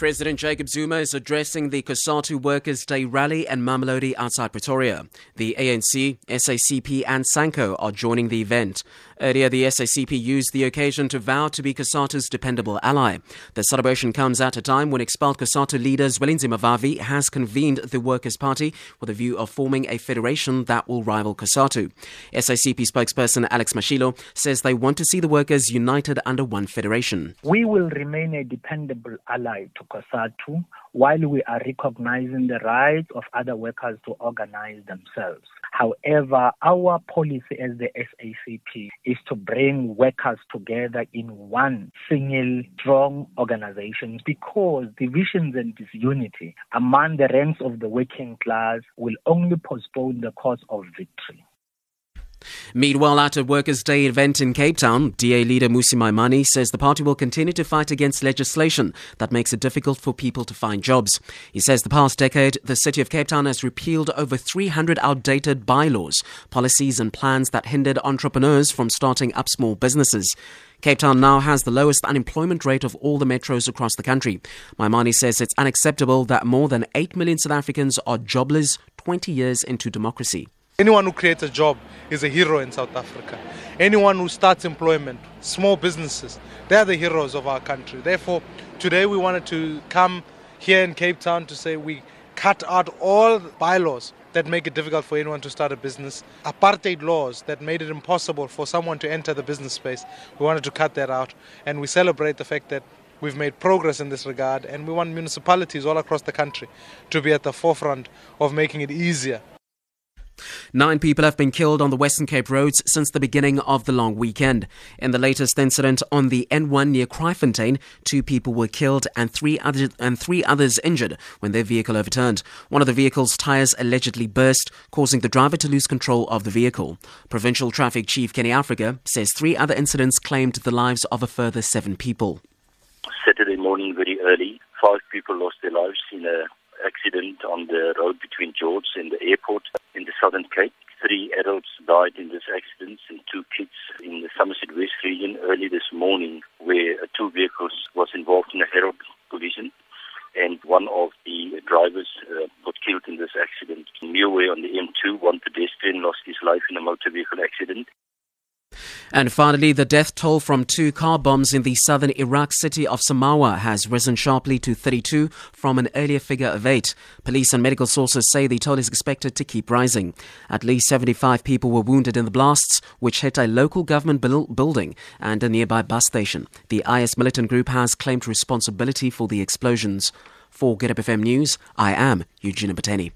President Jacob Zuma is addressing the COSATU Workers' Day rally in Mamelodi outside Pretoria. The ANC, SACP, and Sanco are joining the event. Earlier, the SACP used the occasion to vow to be COSATU's dependable ally. The celebration comes at a time when expelled COSATU leader Zwelinzima Vavi has convened the Workers' Party with a view of forming a federation that will rival COSATU. SACP spokesperson Alex Mashilo says they want to see the workers united under one federation. We will remain a dependable ally to COSATU while we are recognizing the rights of other workers to organize themselves. However, our policy as the SACP is to bring workers together in one single strong organization because divisions and disunity among the ranks of the working class will only postpone the cause of victory. Meanwhile, at a Workers' Day event in Cape Town, DA leader Mmusi Maimane says the party will continue to fight against legislation that makes it difficult for people to find jobs. He says the past decade, the city of Cape Town has repealed over 300 outdated bylaws, policies, and plans that hindered entrepreneurs from starting up small businesses. Cape Town now has the lowest unemployment rate of all the metros across the country. Maimane says it's unacceptable that more than 8 million South Africans are jobless 20 years into democracy. Anyone who creates a job is a hero in South Africa. Anyone who starts employment, small businesses, they are the heroes of our country. Therefore, today we wanted to come here in Cape Town to say we cut out all bylaws that make it difficult for anyone to start a business, apartheid laws that made it impossible for someone to enter the business space. We wanted to cut that out, and we celebrate the fact that we've made progress in this regard, and we want municipalities all across the country to be at the forefront of making it easier Nine people have been killed on the Western Cape roads since the beginning of the long weekend. In the latest incident on the N1 near Kraaifontein, two people were killed and three, other, and three others injured when their vehicle overturned. One of the vehicle's tires allegedly burst, causing the driver to lose control of the vehicle. Provincial Traffic Chief Kenny Africa says three other incidents claimed the lives of a further seven people. Saturday morning, very early, five people lost their lives in a accident on the road between George and the airport in the Southern Cape. Three adults died in this accident and two kids in the Somerset West region early this morning where two vehicles was involved in a head-on collision and one of the drivers uh, got killed in this accident. Nearway on the M2, one pedestrian lost his life in a motor vehicle accident. And finally, the death toll from two car bombs in the southern Iraq city of Samawa has risen sharply to 32 from an earlier figure of 8. Police and medical sources say the toll is expected to keep rising. At least 75 people were wounded in the blasts, which hit a local government building and a nearby bus station. The IS militant group has claimed responsibility for the explosions. For Good FM News, I am Eugene Bateni.